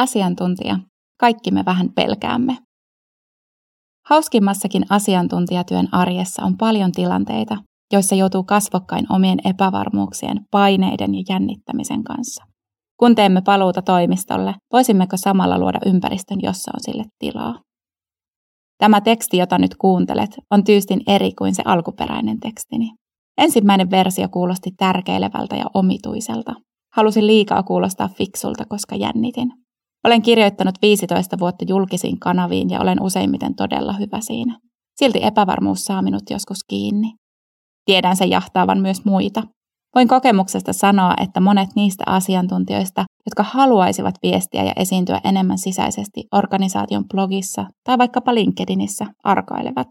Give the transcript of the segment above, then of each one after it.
Asiantuntija. Kaikki me vähän pelkäämme. Hauskimmassakin asiantuntijatyön arjessa on paljon tilanteita, joissa joutuu kasvokkain omien epävarmuuksien, paineiden ja jännittämisen kanssa. Kun teemme paluuta toimistolle, voisimmeko samalla luoda ympäristön, jossa on sille tilaa? Tämä teksti, jota nyt kuuntelet, on tyystin eri kuin se alkuperäinen tekstini. Ensimmäinen versio kuulosti tärkeilevältä ja omituiselta. Halusin liikaa kuulostaa fiksulta, koska jännitin. Olen kirjoittanut 15 vuotta julkisiin kanaviin ja olen useimmiten todella hyvä siinä. Silti epävarmuus saa minut joskus kiinni. Tiedän sen jahtaavan myös muita. Voin kokemuksesta sanoa, että monet niistä asiantuntijoista, jotka haluaisivat viestiä ja esiintyä enemmän sisäisesti organisaation blogissa tai vaikkapa LinkedInissä, arkailevat.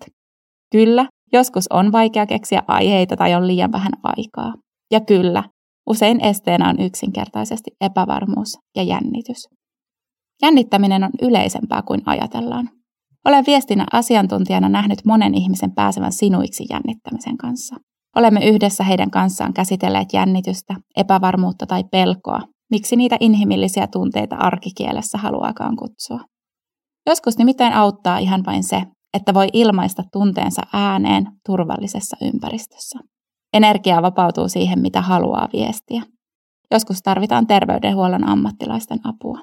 Kyllä, joskus on vaikea keksiä aiheita tai on liian vähän aikaa. Ja kyllä, usein esteenä on yksinkertaisesti epävarmuus ja jännitys. Jännittäminen on yleisempää kuin ajatellaan. Olen viestinä asiantuntijana nähnyt monen ihmisen pääsevän sinuiksi jännittämisen kanssa. Olemme yhdessä heidän kanssaan käsitelleet jännitystä, epävarmuutta tai pelkoa, miksi niitä inhimillisiä tunteita arkikielessä haluaakaan kutsua. Joskus nimittäin auttaa ihan vain se, että voi ilmaista tunteensa ääneen turvallisessa ympäristössä. Energiaa vapautuu siihen, mitä haluaa viestiä. Joskus tarvitaan terveydenhuollon ammattilaisten apua.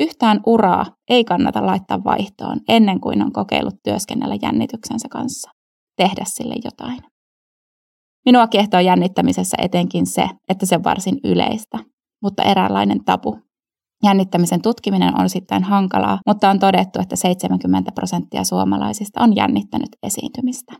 Yhtään uraa ei kannata laittaa vaihtoon ennen kuin on kokeillut työskennellä jännityksensä kanssa. Tehdä sille jotain. Minua kiehtoo jännittämisessä etenkin se, että se on varsin yleistä, mutta eräänlainen tabu. Jännittämisen tutkiminen on osittain hankalaa, mutta on todettu, että 70 prosenttia suomalaisista on jännittänyt esiintymistä.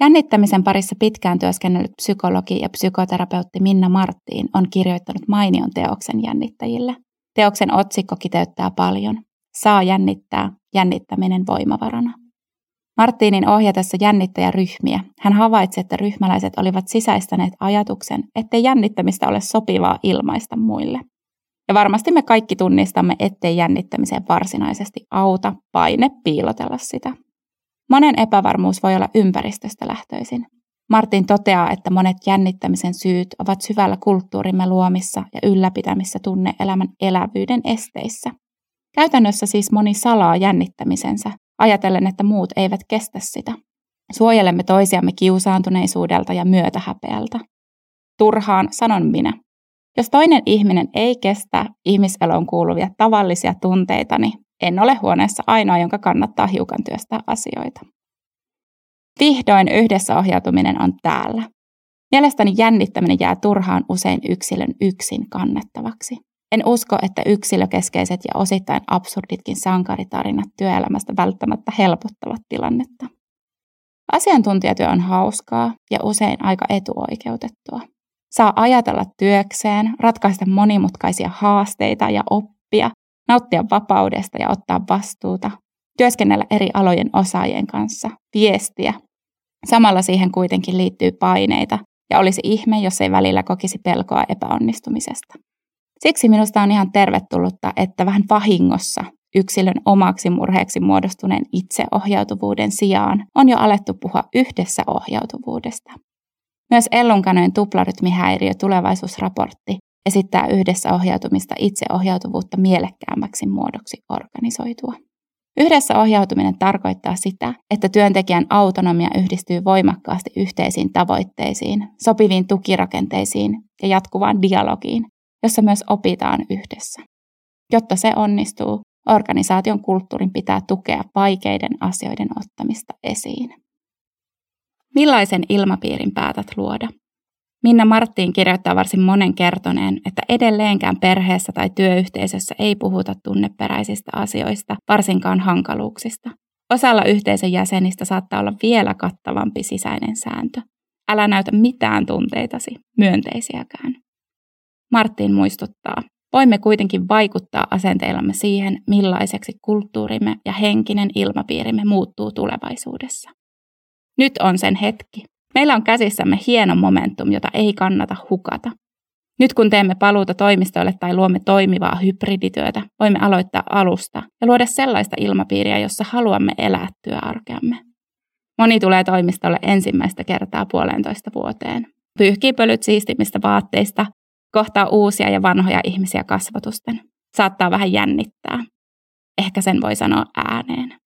Jännittämisen parissa pitkään työskennellyt psykologi ja psykoterapeutti Minna Marttiin on kirjoittanut mainion teoksen jännittäjille. Teoksen otsikko kiteyttää paljon. Saa jännittää, jännittäminen voimavarana. Marttiinin ohjatessa jännittäjäryhmiä hän havaitsi, että ryhmäläiset olivat sisäistäneet ajatuksen, ettei jännittämistä ole sopivaa ilmaista muille. Ja varmasti me kaikki tunnistamme, ettei jännittämiseen varsinaisesti auta paine piilotella sitä. Monen epävarmuus voi olla ympäristöstä lähtöisin. Martin toteaa, että monet jännittämisen syyt ovat syvällä kulttuurimme luomissa ja ylläpitämissä tunneelämän elävyyden esteissä. Käytännössä siis moni salaa jännittämisensä, ajatellen, että muut eivät kestä sitä. Suojelemme toisiamme kiusaantuneisuudelta ja myötähäpeältä. Turhaan sanon minä. Jos toinen ihminen ei kestä ihmiseloon kuuluvia tavallisia tunteitani, en ole huoneessa ainoa, jonka kannattaa hiukan työstää asioita. Vihdoin yhdessä ohjautuminen on täällä. Mielestäni jännittäminen jää turhaan usein yksilön yksin kannettavaksi. En usko, että yksilökeskeiset ja osittain absurditkin sankaritarinat työelämästä välttämättä helpottavat tilannetta. Asiantuntijatyö on hauskaa ja usein aika etuoikeutettua. Saa ajatella työkseen, ratkaista monimutkaisia haasteita ja oppia, nauttia vapaudesta ja ottaa vastuuta, työskennellä eri alojen osaajien kanssa, viestiä. Samalla siihen kuitenkin liittyy paineita ja olisi ihme, jos ei välillä kokisi pelkoa epäonnistumisesta. Siksi minusta on ihan tervetullutta, että vähän vahingossa yksilön omaksi murheeksi muodostuneen itseohjautuvuuden sijaan on jo alettu puhua yhdessä ohjautuvuudesta. Myös Ellunkanojen tuplarytmihäiriö tulevaisuusraportti esittää yhdessä ohjautumista itseohjautuvuutta mielekkäämmäksi muodoksi organisoitua. Yhdessä ohjautuminen tarkoittaa sitä, että työntekijän autonomia yhdistyy voimakkaasti yhteisiin tavoitteisiin, sopiviin tukirakenteisiin ja jatkuvaan dialogiin, jossa myös opitaan yhdessä. Jotta se onnistuu, organisaation kulttuurin pitää tukea vaikeiden asioiden ottamista esiin. Millaisen ilmapiirin päätät luoda? Minna Marttiin kirjoittaa varsin monen kertoneen, että edelleenkään perheessä tai työyhteisössä ei puhuta tunneperäisistä asioista, varsinkaan hankaluuksista. Osalla yhteisön jäsenistä saattaa olla vielä kattavampi sisäinen sääntö. Älä näytä mitään tunteitasi, myönteisiäkään. Martin muistuttaa, voimme kuitenkin vaikuttaa asenteillamme siihen, millaiseksi kulttuurimme ja henkinen ilmapiirimme muuttuu tulevaisuudessa. Nyt on sen hetki. Meillä on käsissämme hieno momentum, jota ei kannata hukata. Nyt kun teemme paluuta toimistoille tai luomme toimivaa hybridityötä, voimme aloittaa alusta ja luoda sellaista ilmapiiriä, jossa haluamme elää työarkeamme. Moni tulee toimistolle ensimmäistä kertaa puolentoista vuoteen. Pyyhkii pölyt siistimistä vaatteista, kohtaa uusia ja vanhoja ihmisiä kasvotusten. saattaa vähän jännittää. Ehkä sen voi sanoa ääneen.